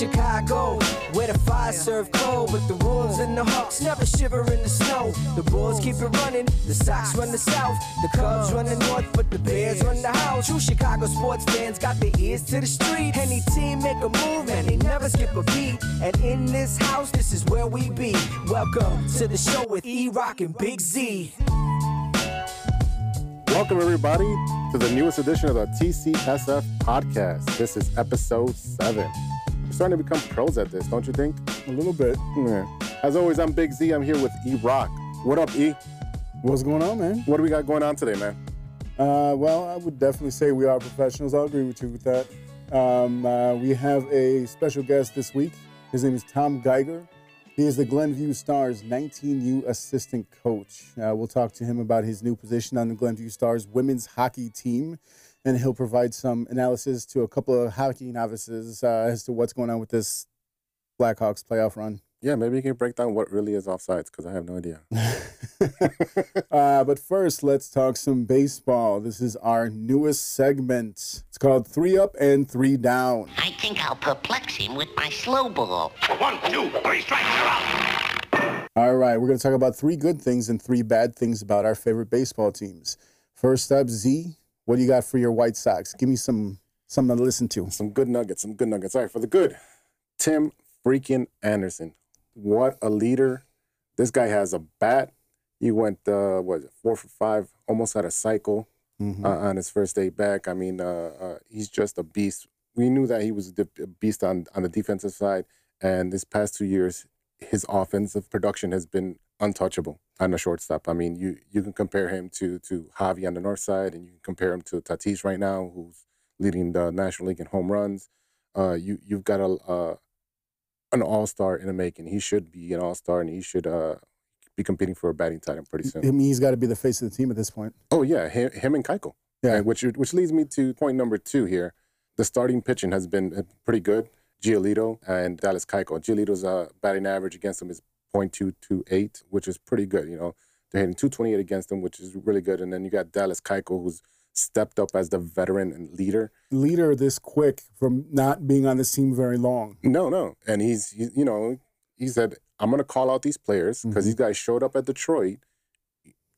Chicago, where the fire serve cold, but the Wolves and the Hawks never shiver in the snow. The Bulls keep it running, the Sox run the South, the Cubs run the North, but the Bears run the house. True Chicago sports fans got their ears to the street. Any team make a move and they never skip a beat. And in this house, this is where we be. Welcome to the show with E Rock and Big Z. Welcome, everybody, to the newest edition of the TCSF podcast. This is episode seven. Starting to become pros at this, don't you think? A little bit. Yeah. As always, I'm Big Z. I'm here with E Rock. What up, E? What's going on, man? What do we got going on today, man? Uh, well, I would definitely say we are professionals. I'll agree with you with that. Um, uh, we have a special guest this week. His name is Tom Geiger. He is the Glenview Stars 19U assistant coach. Uh, we'll talk to him about his new position on the Glenview Stars women's hockey team, and he'll provide some analysis to a couple of hockey novices uh, as to what's going on with this Blackhawks playoff run. Yeah, maybe you can break down what really is offsides because I have no idea. uh, but first, let's talk some baseball. This is our newest segment. It's called Three Up and Three Down. I think I'll perplex him with my slow ball. One, two, three strikes, you're out. All right, we're going to talk about three good things and three bad things about our favorite baseball teams. First up, Z, what do you got for your White Sox? Give me some something to listen to. Some good nuggets, some good nuggets. All right, for the good, Tim freaking Anderson. What a leader. This guy has a bat. He went, uh, what, four for five, almost had a cycle Mhm. uh, on his first day back. I mean, uh, uh, he's just a beast. We knew that he was a a beast on, on the defensive side. And this past two years, his offensive production has been untouchable on the shortstop. I mean, you you can compare him to to Javi on the north side, and you can compare him to Tatis right now, who's leading the National League in home runs. Uh, you you've got a uh, an all star in the making. He should be an all star, and he should uh, be competing for a batting title pretty I soon. mean, he's got to be the face of the team at this point. Oh yeah, him, him and Keuchel. Yeah. And which which leads me to point number two here. The starting pitching has been uh, pretty good. Giolito and Dallas Keuchel. Giolito's uh, batting average against him is .228, which is pretty good. You know, they're hitting 228 against them, which is really good. And then you got Dallas Keuchel, who's stepped up as the veteran and leader. Leader this quick from not being on this team very long. No, no, and he's he, you know he said I'm gonna call out these players because Mhm. these guys showed up at Detroit.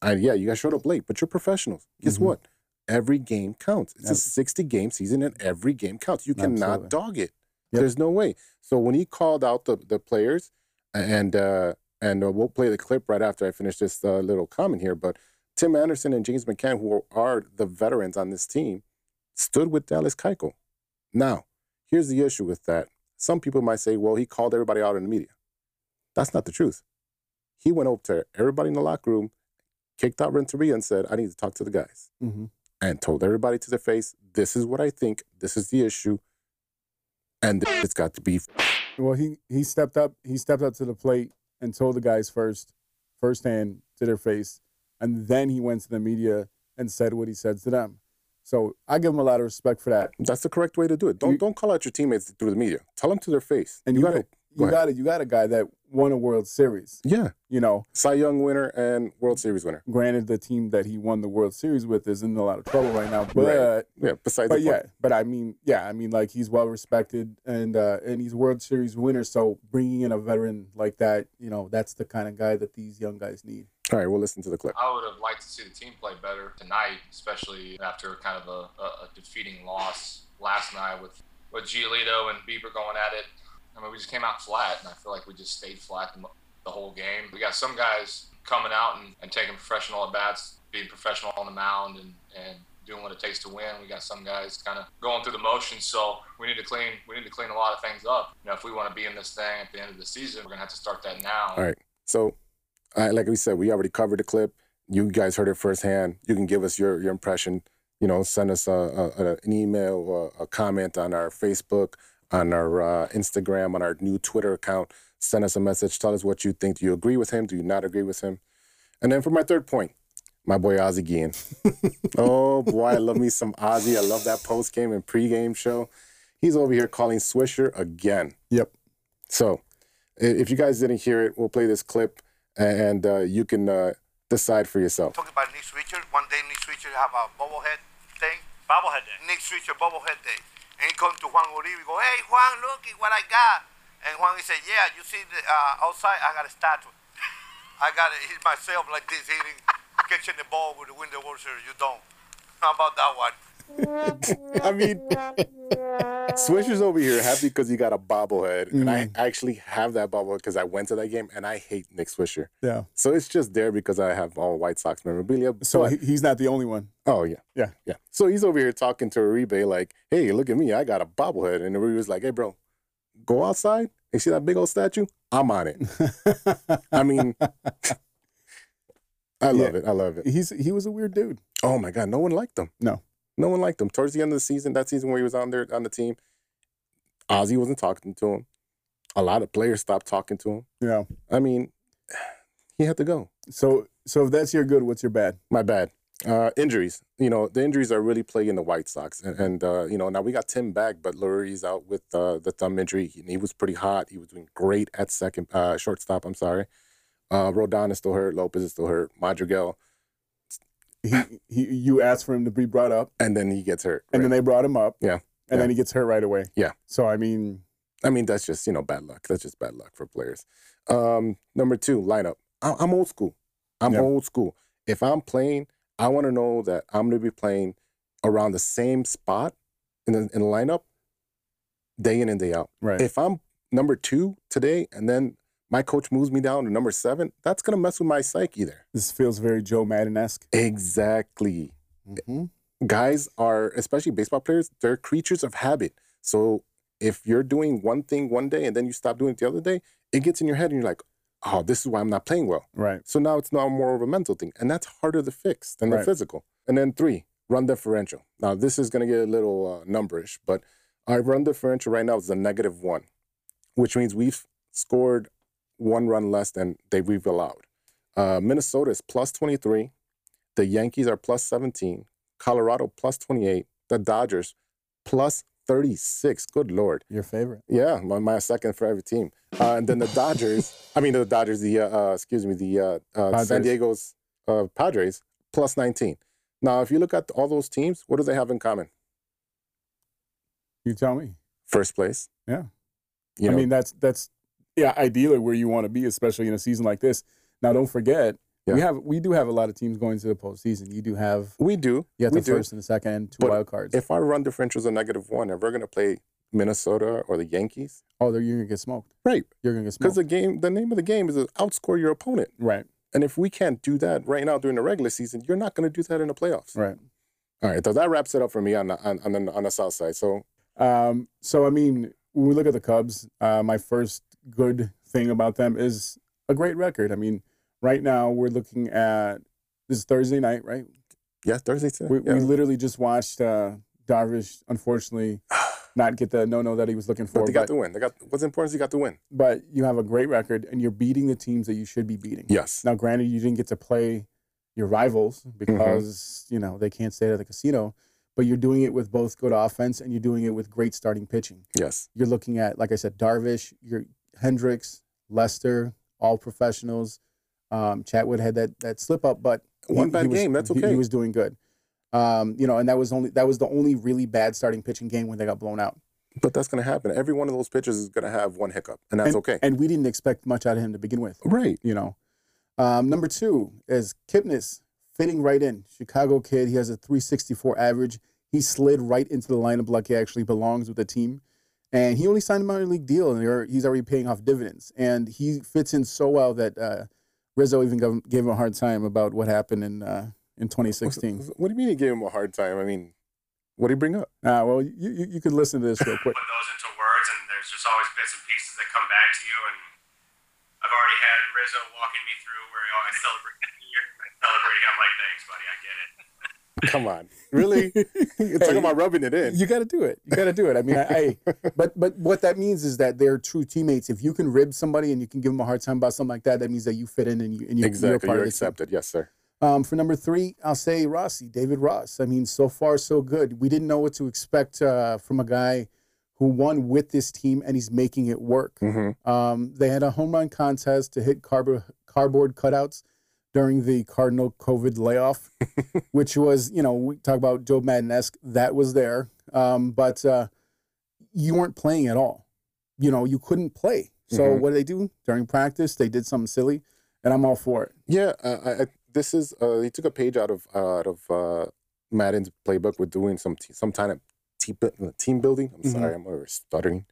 And yeah, you guys showed up late, but you're professionals. Guess Mhm. what? Every game counts. It's a 60 game season, and every game counts. You cannot Absolutely. dog it. Yep. There's no way. So when he called out the the players, and uh, and uh, we'll play the clip right after I finish this uh, little comment here, but Tim Anderson and James McCann, who are the veterans on this team, stood with Dallas Keuchel. Now, here's the issue with that. Some people might say, well, he called everybody out in the media. That's not the truth. He went over to everybody in the locker room, kicked out Renteria and said, I need to talk to the guys. hmm And told everybody to their face, this is what I think, this is the issue, and it's got to be. Well, he he stepped up. He stepped up to the plate and told the guys first, firsthand to their face, and then he went to the media and said what he said to them. So I give him a lot of respect for that. That's the correct way to do it. Don't You- don't call out your teammates through the media. Tell them to their face. And you you got it. You got it. You got a guy that won a World Series. Yeah, You know, Cy Young winner and World Series winner. granted, the team that he won the World Series with is in a lot of trouble right now, but. Right. Yeah. Besides But the yeah, point. but I mean, yeah, I mean, like he's well respected and uh, and he's World Series winner. So bringing in a veteran like that, you know, that's the kind of guy that these young guys need. All right, we'll listen to the clip. I would have liked to see the team play better tonight, especially after kind of a, a, a defeating loss last night with with Giolito and Bieber going at it. I mean, we just came out flat, and I feel like we just stayed flat the, whole game. We got some guys coming out and, and taking professional at bats, being professional on the mound, and, and doing what it takes to win. We got some guys kind of going through the motions, so we need to clean. We need to clean a lot of things up. You know, if we want to be in this thing at the end of the season, we're gonna have to start that now. All right. So, like we said, we already covered the clip. You guys heard it firsthand. You can give us your your impression. You know, send us a, a, an email or a comment on our Facebook, on our uh, Instagram, on our new Twitter account. Send us a message. Tell us what you think. Do you agree with him? Do you not agree with him? And then for my third point, my boy Ozzy Guillen. oh boy, I love me some Ozzy. I love that post game and pregame show. He's over here calling Swisher again. Yep. So, if you guys didn't hear it, we'll play this clip and uh, you can uh, decide for yourself. Talking about Nick Swisher. One day Nick Swisher have a bobblehead thing. Bobblehead day. Nick Swisher bobblehead day. And he come to Juan Uribe, go, hey, Juan, look at what I got. And Juan, he said, yeah, you see the, uh, outside, I got a statue. I got it myself like this, hitting, catching the ball with the window washer. You don't. How about that one? I mean, Swisher's over here happy because he got a bobblehead, and I mm. actually have that bobblehead because I went to that game, and I hate Nick Swisher. Yeah. So it's just there because I have all White Sox memorabilia. So but- he's not the only one. oh yeah, Yeah. yeah. So he's over here talking to Uribe like, "Hey, look at me, I got a bobblehead," and Uribe's like, "Hey, bro, go outside and see that big old statue. I'm on it." I mean, I love Yeah. it. I love it. He's he was a weird dude. Oh my god, no one liked him. No. No one liked him. Towards the end of the season, that season where he was on there on the team, Ozzy wasn't talking to him. A lot of players stopped talking to him. Yeah. I mean, he had to go. So so if that's your good, what's your bad? My bad. Uh, injuries. You know, the injuries are really plaguing the White Sox. And, and uh, you know, now we got Tim back, but Leury's out with uh, the thumb injury. He, he was pretty hot. He was doing great at second, uh, shortstop. I'm sorry. Uh, Rodon is still hurt. Lopez is still hurt. Madrigal. He, he you asked for him to be brought up, And then he gets hurt. and then they brought him up. Yeah. And Yeah. then he gets hurt right away. Yeah. So I mean, I mean, that's just, you know, bad luck. That's just bad luck for players. Um, number two, lineup. I- I'm old school. I'm Yeah. old school. If I'm playing, I want to know that I'm going to be playing around the same spot in the, in the lineup day in and day out. right. If I'm number two today and then my coach moves me down to number seven, that's going to mess with my psyche there. this feels very Joe Maddon esque. Exactly. Mm-hmm. guys are, especially baseball players, they're creatures of habit. So if you're doing one thing one day and then you stop doing it the other day, it gets in your head and you're like, oh, this is why I'm not playing well. Right. So now it's now more of a mental thing. And that's harder to fix than the physical. And then three, run differential. Now, this is going to get a little uh, numberish, but our run differential right now is a negative one, which means we've scored one run less than they we've allowed. Uh, Minnesota is plus 23. The Yankees are plus 17. Colorado plus 28. The Dodgers plus 36. Good Lord. Your favorite. Yeah, my, my second for every team. Uh, and then the Dodgers, I mean, the Dodgers, the, uh, uh, excuse me, the uh, uh, San Diego's uh, Padres plus 19. Now, if you look at all those teams, what do they have in common? You tell me. First place. Yeah. You I know, mean, that's that's yeah, ideally where you want to be, especially in a season like this. Now, don't forget, we have we do have a lot of teams going to the postseason. You do have we do. you have we the do. first and the second two But wild cards. If our run differential is a negative one and we're going to play Minnesota or the Yankees, oh, you're gonna get smoked. right? You're gonna get smoked Because the game, the name of the game is to outscore your opponent. right. And if we can't do that right now during the regular season, you're not going to do that in the playoffs. Right. All right, so that wraps it up for me on the, on on the, on the south side. So Um, so I mean, when we look at the Cubs, uh, my first good thing about them is a great record. I mean, right now we're looking at this is Thursday night, right? yeah, Thursday. Today. We, yeah. we literally just watched uh, Darvish, unfortunately, not get the no no that he was looking for. but they got But, the win. They got what's important is you got the win. but you have a great record and you're beating the teams that you should be beating. Yes. Now, granted, you didn't get to play your rivals because you know they can't stay at the casino, but you're doing it with both good offense and you're doing it with great starting pitching. Yes. You're looking at, like I said, Darvish, your Hendricks, Lester, all professionals. Um, Chatwood had that that slip up, but One bad was- game, that's he- He, was doing good. Um, you know, and that was only that was the only really bad starting pitching game when they got blown out. But that's going to happen. Every one of those pitchers is going to have one hiccup, and that's and, okay. And we didn't expect much out of him to begin with. right. you know. Um, number two is Kipnis fitting right in. Chicago kid. He has a 364 average. He slid right into the lineup like he actually belongs with the team. And he only signed a minor league deal, and he's already paying off dividends. And he fits in so well that uh, Rizzo even gave, gave him a hard time about what happened in uh, in 2016. What do you mean he gave him a hard time? I mean, what did he bring up? Uh, well, you, you, you could listen to this real quick. put those into words, and there's just always bits and pieces that come back to you. And I've already had Rizzo walking me through where oh, I celebrate here, I celebrate. I'm like, thanks, buddy, I get it. Come on, really? You're talking about rubbing it in. You got to do it. You got to do it. I mean, I, I, but but what that means is that they're true teammates. If you can rib somebody and you can give them a hard time about something like that, that means that you fit in and you and you, you're a exactly. part You're of the team. accepted. Yes, sir. Um, for number three, I'll say Rossi, David Ross. I mean, so far so good. We didn't know what to expect uh, from a guy who won with this team and he's making it work. hmm Um, they had a home run contest to hit cardboard cutouts during the Cardinal COVID layoff, which was, you know, we talk about Joe Maddon esque. That was there. Um, but uh, you weren't playing at all. You know, you couldn't play. So Mhm. what did they do during practice? They did something silly, and I'm all for it. Yeah, uh, I, this is uh, he took a page out of uh, out of uh, Maddon's playbook with doing some t- some kind of team team building. I'm Mhm. sorry, I'm uh, stuttering.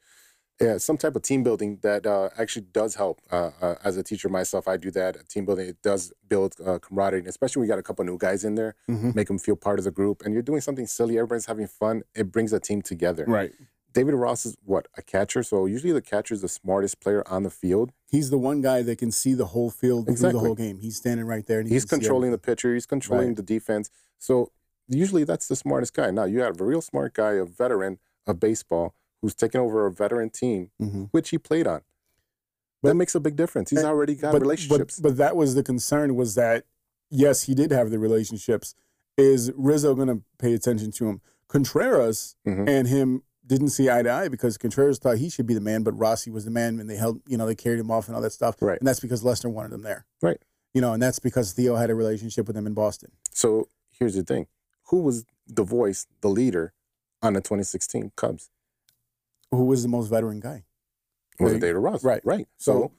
Yeah, some type of team building that uh, actually does help. Uh, uh, as a teacher myself, I do that. Team building it does build uh, camaraderie, especially when you got a couple new guys in there, Mhm. make them feel part of the group, and you're doing something silly. Everybody's having fun. It brings a team together. Right. David Ross is what a catcher. So usually the catcher is the smartest player on the field. He's the one guy that can see the whole field through the whole game. He's standing right there, and he He's controlling the pitcher. He's controlling Right. the defense. So usually that's the smartest guy. Now you have a real smart guy, a veteran of baseball, who's taking over a veteran team, Mhm. which he played on. But- that makes a big difference. He's and- already got but, relationships. But, but that was the concern was that yes, he did have the relationships. Is Rizzo going to pay attention to him? Contreras Mhm. and him didn't see eye to eye because Contreras thought he should be the man, but Rossi was the man, and they held, you know, they carried him off and all that stuff. Right. And that's because Lester wanted him there. Right. You know, and that's because Theo had a relationship with him in Boston. so here's the thing: who was the voice, the leader, on the 2016 Cubs? Who was the most veteran guy? Was it David Ross? Right. Right. So- So,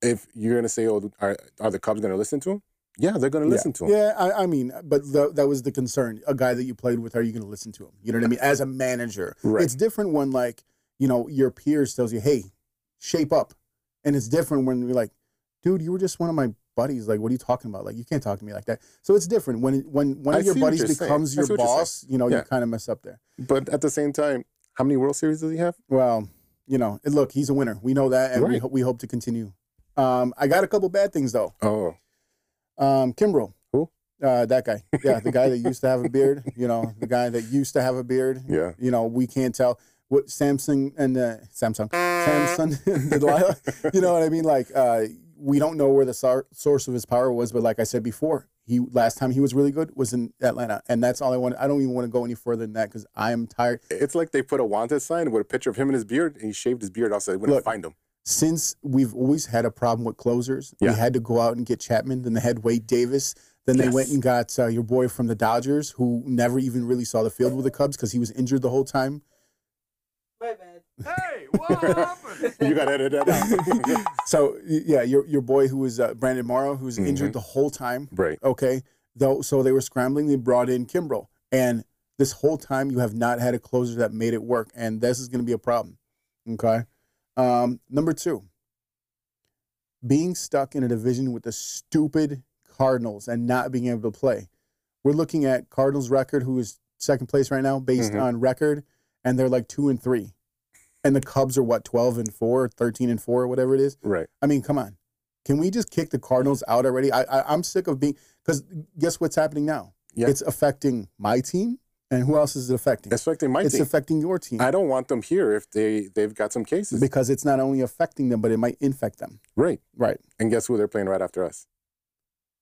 if you're gonna say, "Oh, are, are the Cubs gonna listen to him?" Yeah, they're gonna listen yeah. to him. Yeah, I, I mean, but the, that was the concern. A guy that you played with, are you going to listen to him? You know what I mean? As a manager, Right. it's different when like you know your peers tells you, "Hey, shape up," and it's different when you're like, "Dude, you were just one of my buddies. Like, what are you talking about? Like, you can't talk to me like that." So it's different when when one of your buddies becomes your see what you're saying. boss. You know, Yeah. you kind of mess up there. But at the same time, how many World Series does he have? Well, you know, look, he's a winner. We know that, and we Right. hope we hope to continue. Um, I got a couple bad things though. Oh, Um, Kimbrel. Who? Uh, that guy. Yeah, the guy that used to have a beard. You know, the guy that used to have a beard. yeah. You know, we can't tell what Samsung and uh, Samsung, Samsung, Delilah. You know what I mean? Like, uh, we don't know where the sor- source of his power was, but like I said before, he last time he was really good was in Atlanta, and that's all I want. I don't even want to go any further than that because I am tired. It's like they put a wanted sign with a picture of him and his beard, and he shaved his beard off so they wouldn't Look, find him. Since we've always had a problem with closers, we had to go out and get Chapman. Then they had Wade Davis. Then they Yes. went and got uh, your boy from the Dodgers, who never even really saw the field with the Cubs because he was injured the whole time. Hey, what happened? You got to edit that out. So yeah, your your boy who was uh, Brandon Morrow, who was Mhm. injured the whole time. right. Okay, though, so they were scrambling. They brought in Kimbrel, and this whole time you have not had a closer that made it work, and this is going to be a problem. Okay, um, number two, being stuck in a division with the stupid Cardinals and not being able to play. We're looking at Cardinals record, who is second place right now based Mhm. on record, and they're like two and three, and the Cubs are what twelve and four, 13 and four, whatever it is. Right. I mean, come on. Can we just kick the Cardinals out already? I, I I'm sick of being because guess what's happening now? Yeah. It's affecting my team, and who else is it affecting? It's affecting my it's team. It's affecting your team I don't want them here if they they've got some cases. because it's not only affecting them, but it might infect them. right. Right? And guess who they're playing right after us?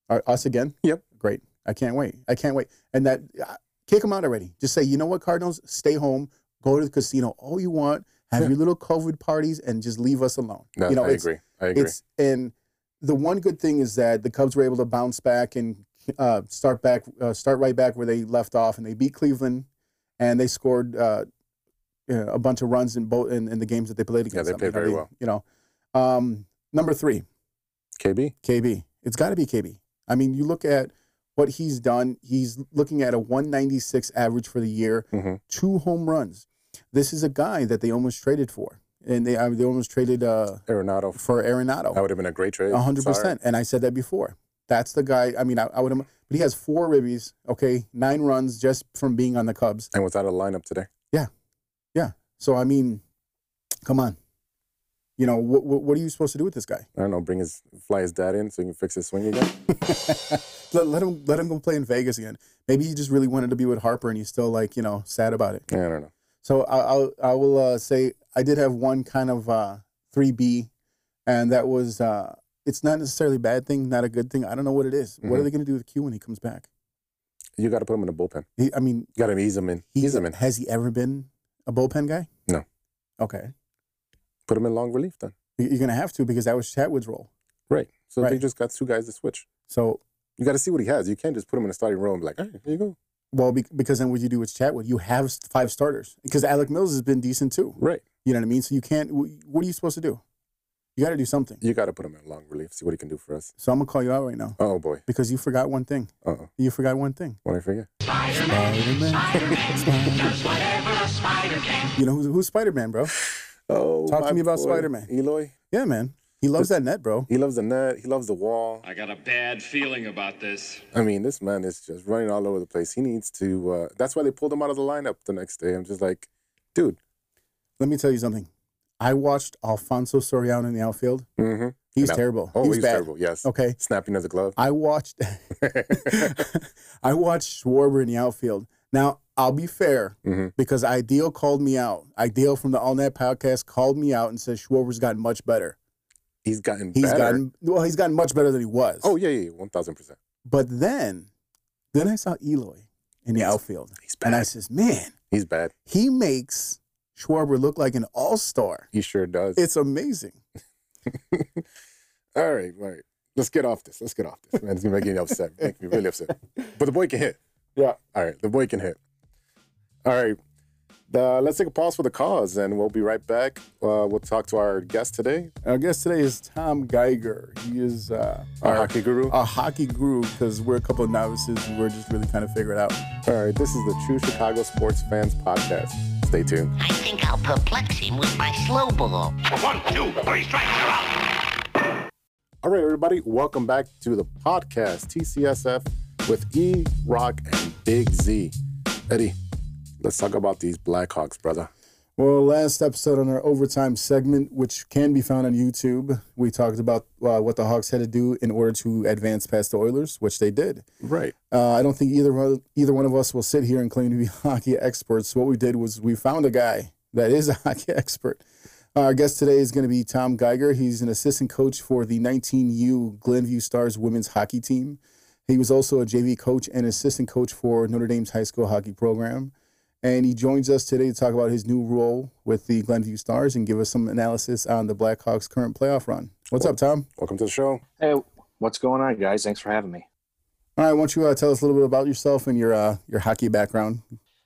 Are, us again? Yep. Great. I can't wait. I can't wait. And that uh, kick them out already. Just say, you know what, Cardinals, stay home, go to the casino, all you want, have Yeah. your little COVID parties, and just leave us alone. No, you know, I agree. I agree. It's and the one good thing is that the Cubs were able to bounce back and uh, start back, uh, start right back where they left off, and they beat Cleveland, and they scored uh, uh, a bunch of runs in both in, in the games that they played Yeah, against. they them, played you know, very they- well. You know, um, number three, KB. KB. It's got to be KB. I mean, you look at what he's done. He's looking at a 196 average for the year, Mhm. two home runs. This is a guy that they almost traded for, and they I they almost traded uh, Arenado. for Arenado. That would have been a great trade. A hundred Sorry. percent. And I said that before. That's the guy. I mean, I, I would have, but he has four ribbies. Okay, nine runs just from being on the Cubs. And without a lineup today. Yeah. Yeah. So I mean, come on. You know what? What, what are you supposed to do with this guy? I don't know. Bring his fly his dad in so he can fix his swing again. let, let him let him go play in Vegas again. Maybe he just really wanted to be with Harper, and he's still like you know sad about it. Yeah, I don't know. So I, I'll I will uh, say I did have one kind of uh, three B, and that was uh, it's not necessarily a bad thing, not a good thing. I don't know what it is. What are Mhm. they going to do with Q when he comes back? You got to put him in the bullpen. He, I mean, You got to ease him in. Ease him in. Has he ever been a bullpen guy? No. Okay. Put him in long relief then. You- You're going to have to because that was Chatwood's role. Right. So they just got two guys to switch. So You got to see what he has. You can't just put him in a starting role and be like, all right, here you go. Well, because then what you do with Chatwood, you have five starters. Because Alec Mills has been decent too. Right. You know what I mean? So you can't. What are you supposed to do? You got to do something. You got to put him in long relief. See what he can do for us. So I'm gonna call you out right now Oh boy. because you forgot one thing. Uh oh. You forgot one thing. What did I forget? You know who's, who's Spider Man, bro? Oh. Talk to my me about boy, Spider-Man. Eloy. Yeah, man. He loves that net, bro. He loves the net. He loves the wall. I got a bad feeling about this. I mean, this man is just running all over the place. He needs to. Uh, that's why they pulled him out of the lineup the next day. I'm just like, dude. Let me tell you something. I watched Alfonso Soriano in the outfield. Mm-hmm. He's terrible. Oh, he's, bad. terrible. Yes. Okay. Snapping as a glove. I watched I watched Schwarber in the outfield. Now, I'll be fair Mhm. because Ideal called me out. Ideal from the All Net podcast called me out and said Schwarber's gotten much better. He's gotten He's better. gotten well, he's gotten much better than he was. Oh yeah, yeah, one thousand percent. But then then I saw Eloy in the He's- outfield. He's And I says, man, He's bad. he makes Schwarber look like an all-star. He sure does. It's amazing. all right, right. Let's get off this. Let's get off this. Man, it's gonna make me upset. Make me really upset. But the boy can hit. Yeah. All right, the boy can hit. All right. Uh, let's take a pause for the cause, and we'll be right back. Uh, we'll talk to our guest today, Our guest today is Tom Geiger. He is uh, our hockey guru. a hockey guru because we're a couple of novices and we're just really kind of figuring it out. All right, this is the True Chicago Sports Fans Podcast. Stay tuned. I think I'll perplex him with my slow ball. One, two, three strikes, you're out. All right, everybody, welcome back to the podcast TCSF with E Rock and Big Z. Eddie, let's talk about these Blackhawks, brother. Well, last episode on our overtime segment, which can be found on YouTube, we talked about uh, what the Hawks had to do in order to advance past the Oilers, which they did. Right. Uh, I don't think either one, either one of us will sit here and claim to be hockey experts. What we did was we found a guy that is a hockey expert. Our guest today is going to be Tom Geiger. He's an assistant coach for the 19U Glenview Stars women's hockey team. He was also a JV coach and assistant coach for Notre Dame's high school hockey program. And he joins us today to talk about his new role with the Glenview Stars and give us some analysis on the Blackhawks' current playoff run. What's up, Tom? Welcome to the show. Hey, what's going on, guys? Thanks for having me. All right, why don't you uh, tell us a little bit about yourself and your uh, your hockey background?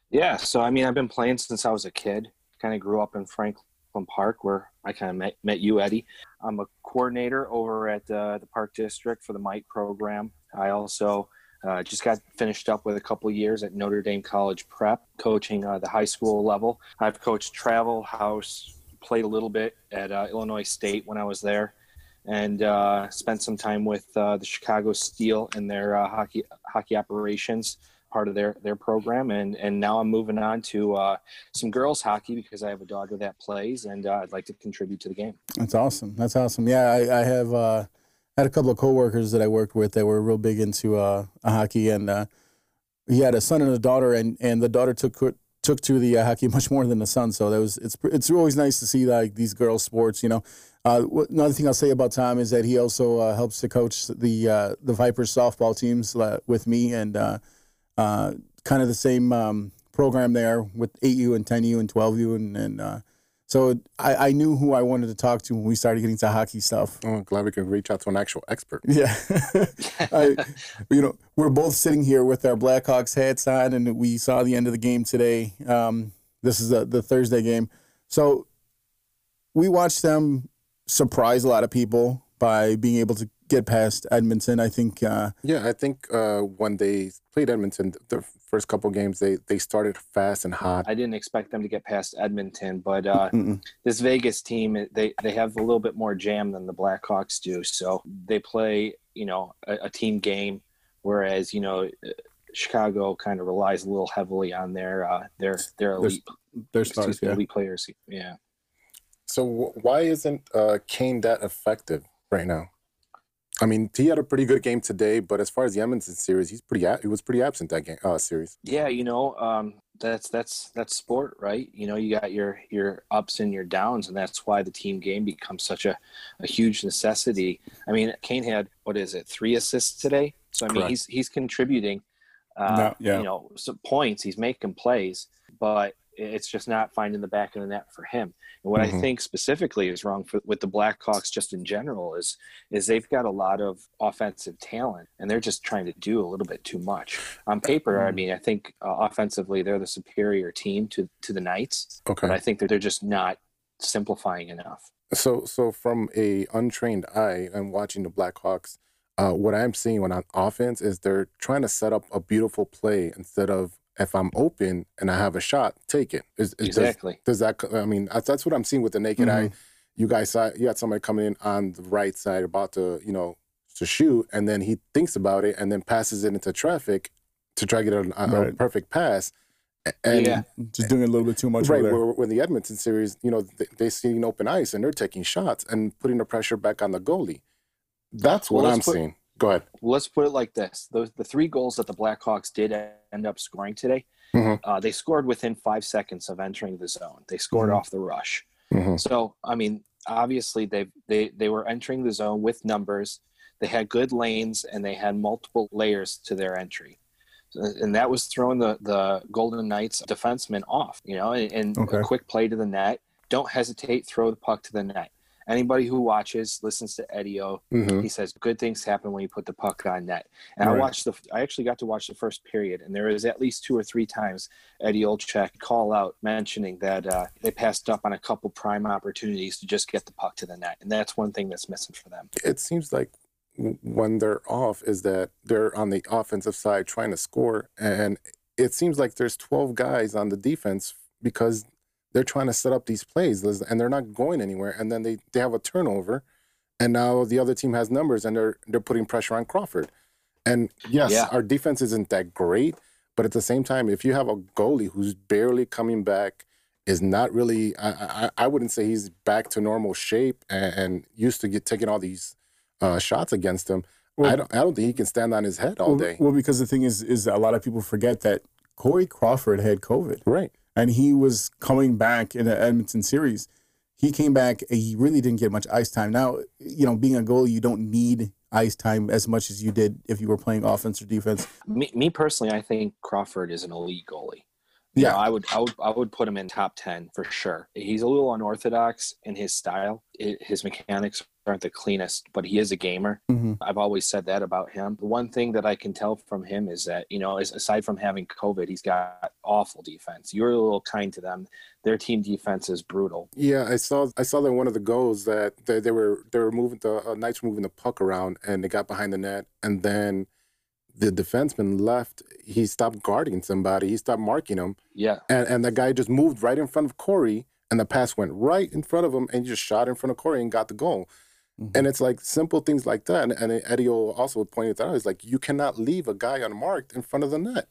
Yeah, so I mean, I've been playing since I was a kid. Kind of grew up in Franklin Park, where I kind of met, met you, Eddie. I'm a coordinator over at uh, the Park District for the Mite program. I also uh, just got finished up with a couple years at Notre Dame College Prep, coaching uh, the high school level. I've coached travel, house, played a little bit at uh, Illinois State when I was there, and uh, spent some time with uh, the Chicago Steel and their uh, hockey hockey operations, part of their their program. And and now I'm moving on to uh, some girls hockey because I have a daughter that plays, and uh, I'd like to contribute to the game. That's awesome. That's awesome. Yeah, I, I have uh, had a couple of coworkers that I worked with that were real big into uh, hockey, and uh, he had a son and a daughter, and, and the daughter took took to the uh, hockey much more than the son. So that was it's it's always nice to see like these girls sports. You know, uh, another thing I'll say about Tom is that he also uh, helps to coach the uh, the Vipers softball teams uh, with me, and uh, kind of the same um, program there with 8U and 10U and 12U, and and uh, so I, I knew who I wanted to talk to when we started getting to hockey stuff. Oh, glad we can reach out to an actual expert. Yeah, I, you know, we're both sitting here with our Blackhawks hats on, and we saw the end of the game today. Um, this is the, the Thursday game, so we watched them surprise a lot of people by being able to get past Edmonton. I think. Uh, Yeah, I think uh, when they played Edmonton, the first couple games, they they started fast and hot. I didn't expect them to get past Edmonton, but uh, this Vegas team they they have a little bit more jam than the Blackhawks do. So they play you know a, a team game, whereas you know Chicago kind of relies a little heavily on their uh, their their elite their excuse stars, yeah. elite players. Yeah. So why isn't uh, Kane that effective right now? I mean, he had a pretty good game today, but as far as the Edmonton series, he's pretty he was pretty absent that game uh, series. Yeah, you know, um, that's that's that's sport, right? You know, you got your your ups and your downs, and that's why the team game becomes such a, a huge necessity. I mean, Kane had what is it, three assists today? So I mean, Correct. he's he's contributing, uh, No, yeah. you know, some points. He's making plays, but It's just not finding the back of the net for him. And what Mhm. I think specifically is wrong for, with the Blackhawks, just in general, is is they've got a lot of offensive talent, and they're just trying to do a little bit too much. On paper, I mean, I think uh, offensively they're the superior team to to the Knights, Okay. but I think that they're just not simplifying enough. So, so from a untrained eye and watching the Blackhawks, uh, what I'm seeing when on offense is they're trying to set up a beautiful play instead of if I'm open and I have a shot, take it. Is, is- Exactly. Does, does that? I mean, that's, that's what I'm seeing with the naked eye. Mm-hmm. You guys saw you had somebody coming in on the right side about to, you know, to shoot, and then he thinks about it and then passes it into traffic to try to get a, a, a perfect pass. And Yeah. Just doing a little bit too much right, over there. when the Edmonton series, you know, they, they see an open ice and they're taking shots and putting the pressure back on the goalie. That's what Well, I'm put- seeing. Go ahead. Let's put it like this: those the three goals that the Blackhawks did end up scoring today, Mhm. uh, they scored within five seconds of entering the zone. They scored Mhm. off the rush. Mhm. So, I mean, obviously they they they were entering the zone with numbers. They had good lanes and they had multiple layers to their entry, and that was throwing the the Golden Knights defensemen off. You know, and, and Okay. a quick play to the net. Don't hesitate. Throw the puck to the net. Anybody who watches, listens to Eddie O, Mhm. he says good things happen when you put the puck on net. And I watched the. I actually got to watch the first period, and there was at least two or three times Eddie Olczyk call out mentioning that uh, they passed up on a couple prime opportunities to just get the puck to the net, and that's one thing that's missing for them. It seems like when they're off, is that they're on the offensive side trying to score, and it seems like there's 12 guys on the defense because they're trying to set up these plays and they're not going anywhere. And then they, they have a turnover, and now the other team has numbers and they're they're putting pressure on Crawford. And yes, Yeah. our defense isn't that great, but at the same time, if you have a goalie who's barely coming back, is not really, I, I, I wouldn't say he's back to normal shape and, and used to get taking all these uh, shots against him. Well- I don't, I don't think he can stand on his head all well, day. well, because the thing is, is a lot of people forget that Corey Crawford had COVID. right. And he was coming back in the Edmonton series. He came back. He really didn't get much ice time. Now, you know, being a goalie, you don't need ice time as much as you did if you were playing offense or defense. Me, me personally, I think Crawford is an elite goalie. You Yeah. know, I would, I would, I would put him in top ten for sure. He's a little unorthodox in his style. I his mechanics aren't the cleanest, but he is a gamer. Mhm. I've always said that about him. The one thing that I can tell from him is that you know, is aside from having COVID, he's got awful defense. You're a little kind to them. Their team defense is brutal. Yeah, I saw I saw that one of the goals that they, they were they were moving the uh, Knights were moving the puck around and they got behind the net and then the defenseman left. He stopped guarding somebody. He stopped marking him, Yeah, and and the guy just moved right in front of Corey, and the pass went right in front of him, and he just shot in front of Corey and got the goal. And it's like simple things like that. And, and Eddie O also pointed that out. He's like, you cannot leave a guy unmarked in front of the net.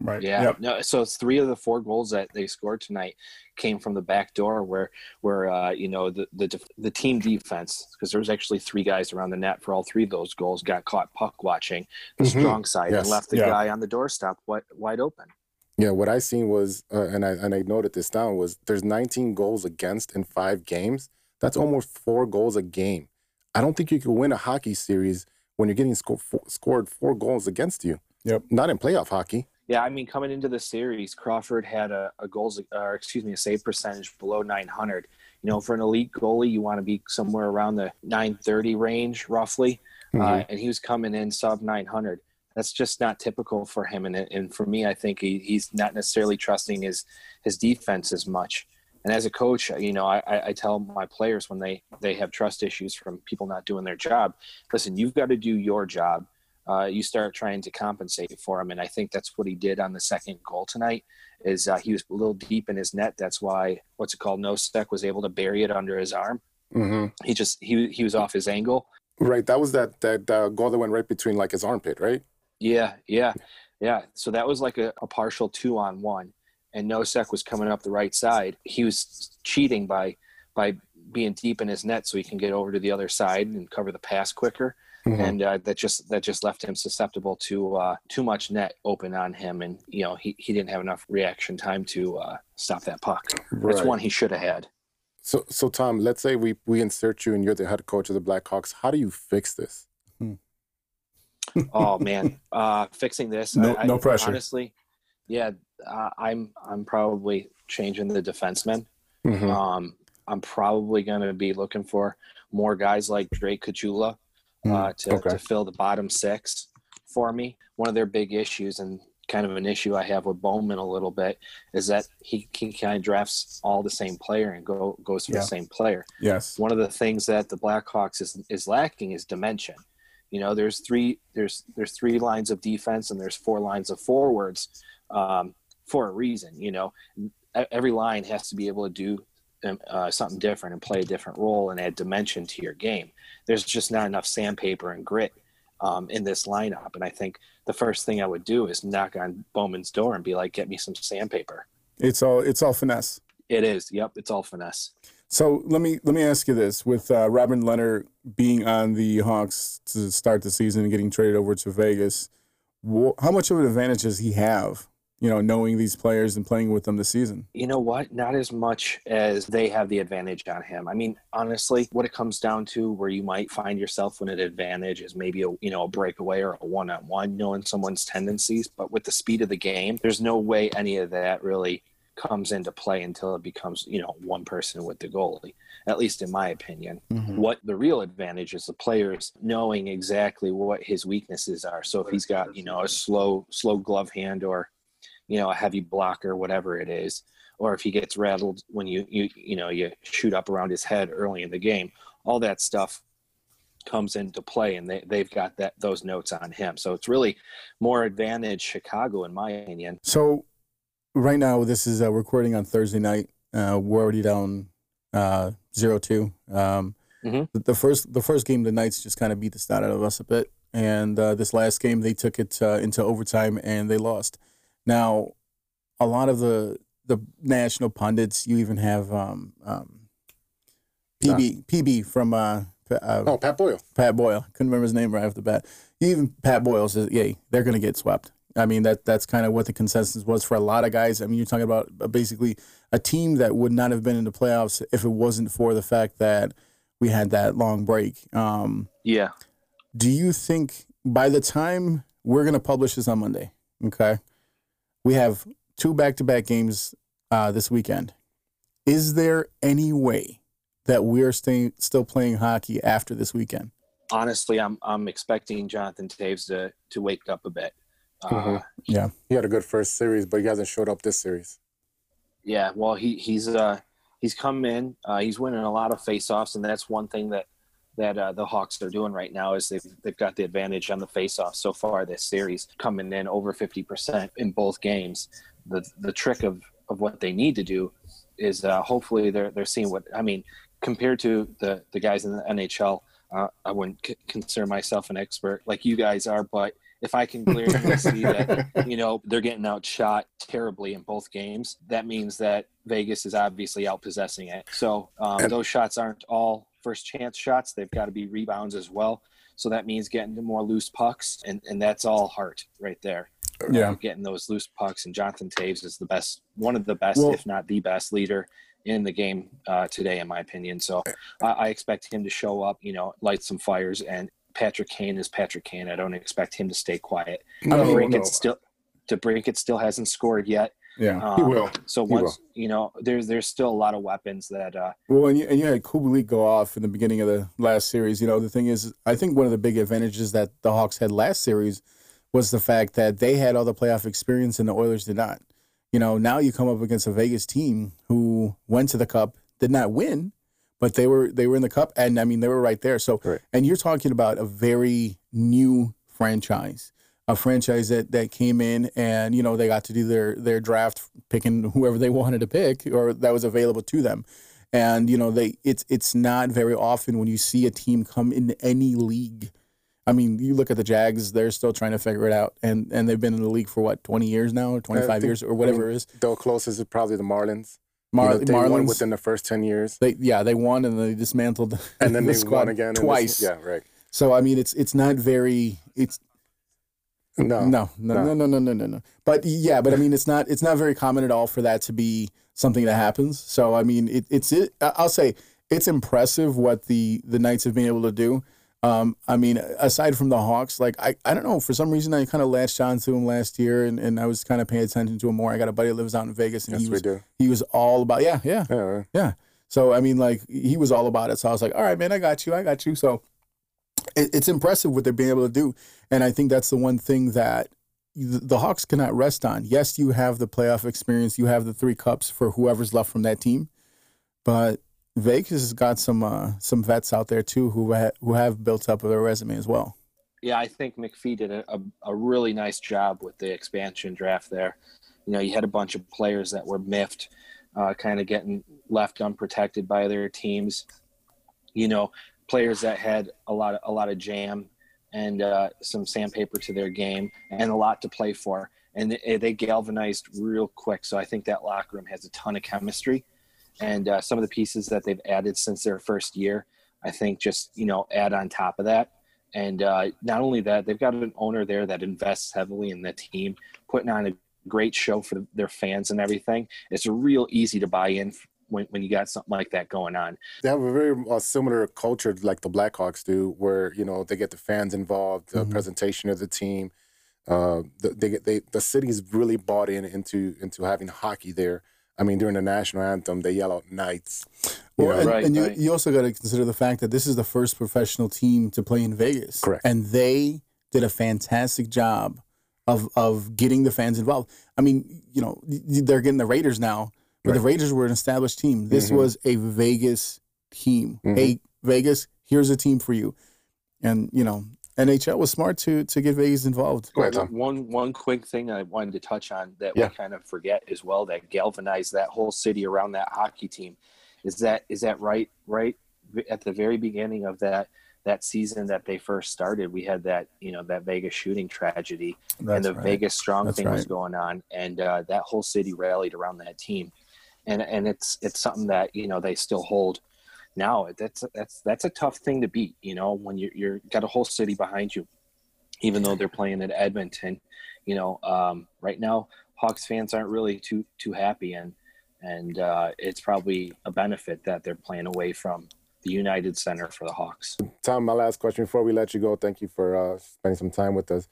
Right. Yeah, Yep. no. So three of the four goals that they scored tonight came from the back door, where where uh, you know the the the team defense because there was actually three guys around the net for all three of those goals got caught puck watching the Mhm. strong side Yes. and left the Yeah. guy on the doorstep wide, wide open. Yeah, what I seen was, uh, and I and I noted this down was there's 19 goals against in five games. That's almost four goals a game. I don't think you can win a hockey series when you're getting sco- four, scored four goals against you. Yep. Not in playoff hockey. Yeah, I mean, coming into the series, Crawford had a, a goals, or excuse me, a save percentage below 900. You know, for an elite goalie, you want to be somewhere around the 930 range, roughly. Uh, Mhm. and he was coming in sub 900. That's just not typical for him. And, and for me, I think he, he's not necessarily trusting his his defense as much. And as a coach, you know, I, I tell my players when they they have trust issues from people not doing their job, listen, you've got to do your job uh, you start trying to compensate for him. And I think that's what he did on the second goal tonight. Is uh, he was a little deep in his net. That's why what's it called? Nosek was able to bury it under his arm. hmm He just he he was off his angle. Right. That was that that uh, goal that went right between like his armpit, right? Yeah, yeah, yeah. So that was like a, a partial two on one, and Nosek was coming up the right side. He was cheating by by being deep in his net so he can get over to the other side and cover the pass quicker. Mhm. and uh, that just that just left him susceptible to uh, too much net open on him, and you know he, he didn't have enough reaction time to uh, stop that puck. It's Right. one he should have had. So so Tom, let's say we we insert you and you're the head coach of the Blackhawks. How do you fix this? Oh man, uh, fixing this. No- I, I- no pressure. Honestly, yeah, uh, I'm I'm probably changing the defenseman. Mhm. Um, I'm probably going to be looking for more guys like Drake Caggiula uh, Mm, to, okay. to fill the bottom six for me. One of their big issues and kind of an issue I have with Bowman a little bit is that he, he kind of drafts all the same player and go goes for Yeah. the same player. Yes. One of the things that the Blackhawks is, is lacking is dimension. You know, there's three there's there's three lines of defense and there's four lines of forwards um, for a reason. You know, every line has to be able to do um, uh, something different and play a different role and add dimension to your game. There's just not enough sandpaper and grit um, in this lineup, and I think the first thing I would do is knock on Bowman's door and be like, "Get me some sandpaper." It's all it's all finesse. It is. Yep, it's all finesse. So let me let me ask you this: with uh, Robin Lehner being on the Hawks to start the season and getting traded over to Vegas, wh- how much of an advantage does he have? You know, knowing these players and playing with them this season. You know what? Not as much as they have the advantage on him. I mean, honestly, what it comes down to, where you might find yourself when an advantage, is maybe a you know a breakaway or a one-on-one, knowing someone's tendencies. But with the speed of the game, there's no way any of that really comes into play until it becomes you know one person with the goalie. At least in my opinion. Mm-hmm. What the real advantage is the players knowing exactly what his weaknesses are. So if he's got you know a slow slow glove hand or you know a heavy blocker whatever it is or if he gets rattled when you you you know you shoot up around his head early in the game all that stuff comes into play and they, they've got that those notes on him so it's really more advantage chicago in my opinion So right now, this is uh, recording on Thursday night. Uh, we're already down uh, zero two. Um, Mhm. the, the first the first game, the Knights just kind of beat the snot out of us a bit, and uh, this last game they took it uh, into overtime and they lost. Now, a lot of the the national pundits, you even have um, um, PB PB from uh, uh, Oh, Pat Boyle. Pat Boyle. Couldn't remember his name right off the bat. Even Pat Boyle says, "Yeah, they're going to get swept." I mean that that's kind of what the consensus was for a lot of guys. I mean, you're talking about uh, basically a team that would not have been in the playoffs if it wasn't for the fact that we had that long break. Um, yeah do you think by the time we're going to publish this on Monday, okay, we have two back-to-back games uh, this weekend. Is there any way that we're staying still playing hockey after this weekend? honestly i'm i'm expecting Jonathan Toews to to wake up a bit uh, Mhm. Yeah. He had a good first series, but he hasn't showed up this series. Yeah, well, he he's uh he's come in. Uh, he's winning a lot of faceoffs, and that's one thing that that uh, the Hawks are doing right now is they've they've got the advantage on the faceoff so far this series, coming in over fifty percent in both games. The the trick of of what they need to do is uh, hopefully they're they're seeing what I mean compared to the the guys in the NHL. Uh, I wouldn't c- consider myself an expert like you guys are, but if I can clearly see that you know they're getting outshot terribly in both games, that means that Vegas is obviously outpossessing it. So um, And- those shots aren't all first chance shots; they've got to be rebounds as well. So that means getting to more loose pucks, and and that's all heart right there. Yeah. Uh, getting those loose pucks, and Jonathan Toews is the best, one of the best, Well- if not the best leader in the game uh, today, in my opinion. So I, I expect him to show up, you know, light some fires, and Patrick Kane is Patrick Kane. I don't expect him to stay quiet. No, DeBrincat no. still, still hasn't scored yet. Yeah. Um, He will. So He once you know, there's there's still a lot of weapons that uh, Well, and you, and you had Kubalik go off in the beginning of the last series. You know, the thing is, I think one of the big advantages that the Hawks had last series was the fact that they had all the playoff experience and the Oilers did not. You know, now you come up against a Vegas team who went to the Cup, did not win, but they were they were in the Cup, and I mean they were right there. So, Right. and you're talking about a very new franchise, a franchise that that came in and you know they got to do their their draft, picking whoever they wanted to pick or that was available to them. And you know they it's it's not very often when you see a team come into any league. I mean, you look at the Jags; they're still trying to figure it out, and and they've been in the league for what twenty years now, or 25 think- years, or whatever I mean, it is. The closest is probably the Marlins. Mar- You know, Marlins, within the first ten years, they yeah, they won and they dismantled and then the they squad won again in this- twice. yeah, right. So I mean, it's it's not very it's no. No, no, no, no, no, no, no, no. But yeah, but I mean, it's not it's not very common at all for that to be something that happens. So I mean, it, it's it. I'll say it's impressive what the the Knights have been able to do. Um, I mean, aside from the Hawks, like I, I don't know. For some reason, I kind of latched on to him last year, and, and I was kind of paying attention to him more. I got a buddy that lives out in Vegas, and yes, he was he was all about yeah, yeah, yeah, yeah. So I mean, like he was all about it. So I was like, all right, man, I got you, I got you. So it's impressive what they're being able to do, and I think that's the one thing that the Hawks cannot rest on. Yes, you have the playoff experience, you have the three cups for whoever's left from that team, but Vegas has got some uh, some vets out there too who ha- who have built up their resume as well. Yeah, I think McPhee did a, a, a really nice job with the expansion draft there. You know, you had a bunch of players that were miffed, uh, kind of getting left unprotected by their teams. You know, players that had a lot of a lot of jam and uh, some sandpaper to their game and a lot to play for, and they, galvanized real quick. So I think that locker room has a ton of chemistry, and uh, some of the pieces that they've added since their first year, I think just you know add on top of that. And uh, not only that, they've got an owner there that invests heavily in the team, putting on a great show for their fans and everything. It's real easy to buy in when, when you got something like that going on. They have a very uh, similar culture like the Blackhawks do, where you know they get the fans involved, the presentation of the team. Uh, the, they, get- they the city's really bought in into into having hockey there. I mean, during the national anthem, they yell out "Knights." Well, know? and, Right, and you, right. you also got to consider the fact that this is the first professional team to play in Vegas. Correct. And they did a fantastic job of of getting the fans involved. I mean, you know, they're getting the Raiders now, but the Raiders were an established team. This Mhm. was a Vegas team. Mhm. Hey, Vegas, here's a team for you. And, you know, NHL was smart to to get Vegas involved. Go ahead, Tom. One one quick thing I wanted to touch on that Yeah. we kind of forget as well that galvanized that whole city around that hockey team is that is that right right at the very beginning of that that season that they first started we had that you know that Vegas shooting tragedy and the right. Vegas strong That's thing was going on and uh, that whole city rallied around that team and and it's it's something that you know they still hold now that's that's that's a tough thing to beat you know when you're you're got a whole city behind you even though they're playing at Edmonton you know um, right now Hawks fans aren't really too too happy and and uh, it's probably a benefit that they're playing away from the United Center for the Hawks. Tom, my last question before we let you go. Thank you for uh, spending some time with us.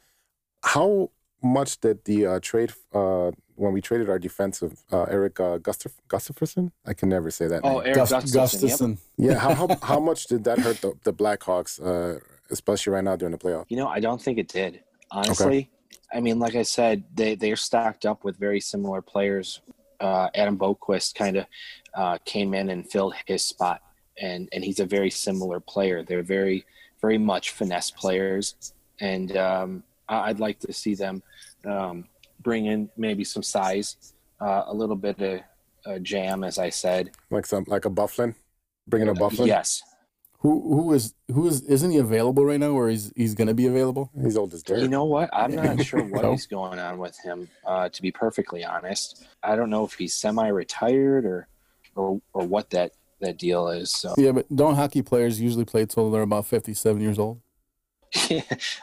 How much did the uh, trade uh, when we traded our defensive uh, Eric uh, Gustaf- Gustafsson? I can never say that. Oh, name. Eric Gus- Gustafsson. Yep. Yeah, how, how how much did that hurt the the Blackhawks, uh, especially right now during the playoffs? You know, I don't think it did. Honestly, I mean, like I said, they they're stacked up with very similar players. Uh, Adam Boqvist kind of uh, came in and filled his spot, and and he's a very similar player. They're very very much finesse players, and um, I- I'd like to see them um, bring in maybe some size, uh, a little bit of uh, jam, as I said. Like some like a Byfuglien, bringing a Byfuglien. Yes, Who who is who is isn't he available right now or he's he's gonna be available? he's old as dirt. You know what? I'm not sure what No? is going on with him. Uh, to be perfectly honest, I don't know if he's semi-retired or, or or what that that deal is. So Yeah, but don't hockey players usually play till they're about fifty seven years old?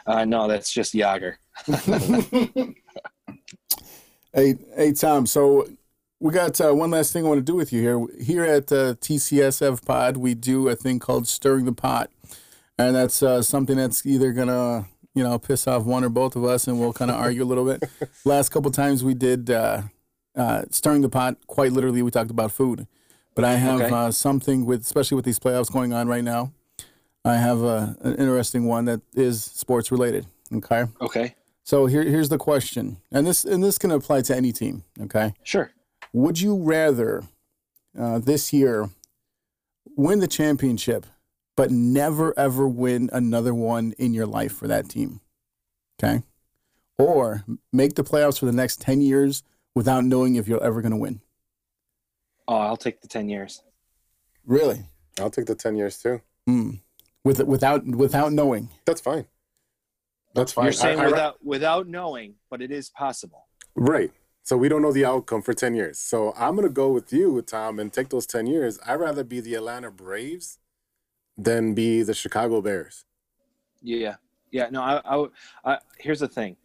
uh, no, that's just Jagr. Hey, hey, Tom. So we got uh, one last thing I want to do with you here. Here at uh, TCSF Pod, we do a thing called stirring the pot, and that's uh, something that's either gonna you know piss off one or both of us, and we'll kind of argue a little bit. Last couple times we did uh, uh, stirring the pot. Quite literally, we talked about food. But I have Okay. uh, something with, especially with these playoffs going on right now. I have uh, an interesting one that is sports related. Okay. Okay, So here, here's the question, and this and this can apply to any team. Okay, sure. would you rather uh, this year win the championship, but never ever win another one in your life for that team? Okay, or make the playoffs for the next ten years without knowing if you're ever going to win? Oh, I'll take the ten years. Really? I'll take the ten years too. Mm. With without without knowing. That's fine. That's fine. You're saying I- I- without without knowing, but it is possible. Right. So we don't know the outcome for 10 years. So I'm going to go with you, Tom, and take those 10 years. I'd rather be the Atlanta Braves than be the Chicago Bears. Yeah, yeah. No, I, I, I here's the thing,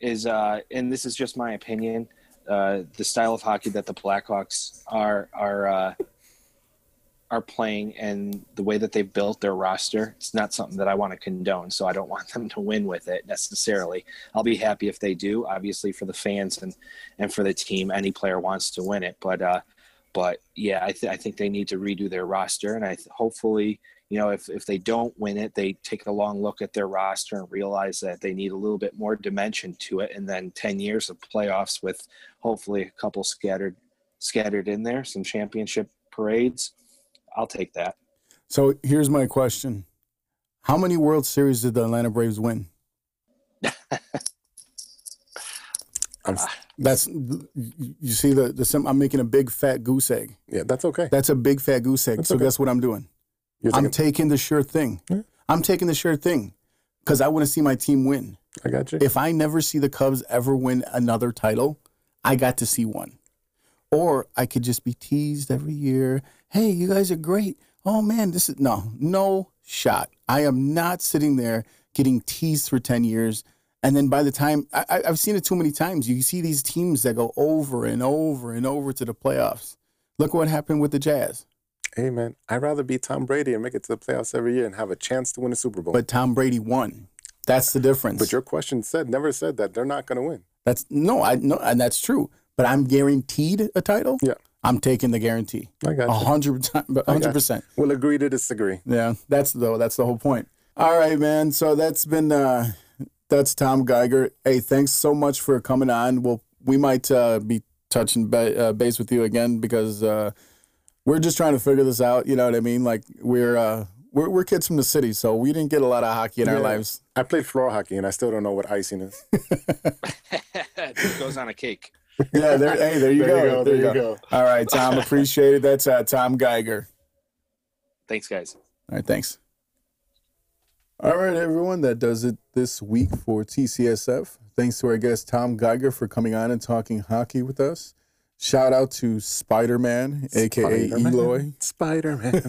is uh, and this is just my opinion. Uh, the style of hockey that the Blackhawks are are uh, are playing and the way that they've built their roster, it's not something that I want to condone. So I don't want them to win with it necessarily. I'll be happy if they do. Obviously, for the fans and and for the team, any player wants to win it. But uh, but yeah, I, th- I think they need to redo their roster, and I th- hopefully you know, if, if they don't win it, they take a long look at their roster and realize that they need a little bit more dimension to it. And then 10 years of playoffs with hopefully a couple scattered, scattered in there, some championship parades. I'll take that. So here's my question. How many World Series did the Atlanta Braves win? I'm, That's you see the the sim- I'm making a big fat goose egg. yeah, that's okay. That's a big fat goose egg. That's so okay. guess what I'm doing? You're I'm taking- taking the sure thing. I'm taking the sure thing because I want to see my team win. I got you. If I never see the Cubs ever win another title, I got to see one. Or I could just be teased every year. Hey, you guys are great. Oh man, this is no, no shot. I am not sitting there getting teased for 10 years. And then by the time I, I've seen it too many times, you see these teams that go over and over and over to the playoffs. Look what happened with the Jazz. hey man, I'd rather be Tom Brady and make it to the playoffs every year and have a chance to win a Super Bowl. But Tom Brady won. That's the difference. But your question said never said that they're not going to win. That's no, I no, and that's true. But I'm guaranteed a title. Yeah. I'm taking the guarantee. I got A you. hundred percent. 100%. We'll agree to disagree. Yeah, that's though. That's the whole point. All right, man. So that's been uh that's Tom Geiger. Hey, thanks so much for coming on. Well, we might uh, be touching ba- uh, base with you again because uh, we're just trying to figure this out. You know what I mean? Like we're uh, we're we're kids from the city, so we didn't get a lot of hockey in our lives. I played floor hockey and I still don't know what icing is. it goes on a cake. Yeah, there. hey, there you There you go. go, There there you you go. All right, Tom. Appreciate it. That's uh, Tom Geiger. Thanks, guys. All right, thanks. All right, everyone, that does it this week for TCSF. Thanks to our guest Tom Geiger for coming on and talking hockey with us. Shout out to Spider Man, aka Spider-Man. Eloy. Spider Man.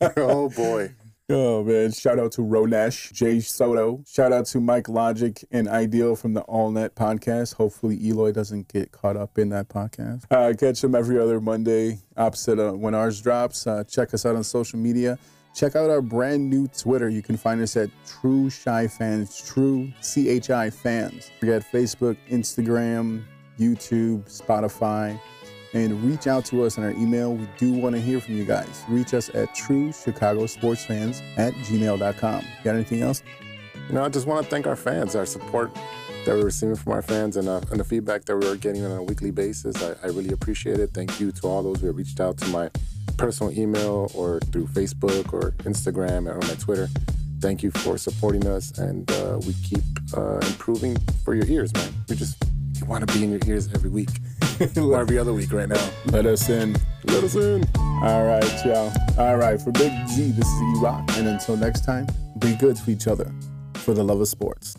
oh boy. Oh man! Shout out to Ronesh, Jay Soto. Shout out to Mike Logic and Ideal from the All Net podcast. Hopefully, Eloy doesn't get caught up in that podcast. Uh, catch them every other Monday, opposite uh, when ours drops. Uh, check us out on social media. Check out our brand new Twitter. You can find us at True Shy Fans, True C H I Fans. We got Facebook, Instagram, YouTube, Spotify and reach out to us on our email. We do want to hear from you guys. Reach us at true Chicago sports fans at gmail.com. Got anything else? You know, I just want to thank our fans, our support that we're receiving from our fans, and, uh, and the feedback that we're getting on a weekly basis. I, I really appreciate it. Thank you to all those who have reached out to my personal email or through Facebook or Instagram or my Twitter. Thank you for supporting us, and uh, we keep uh, improving for your ears, man. We just we want to be in your ears every week, or every other week right now. Let us in. Let us in. All right, y'all. All right, for Big Z, this is E Rock. And until next time, be good to each other for the love of sports.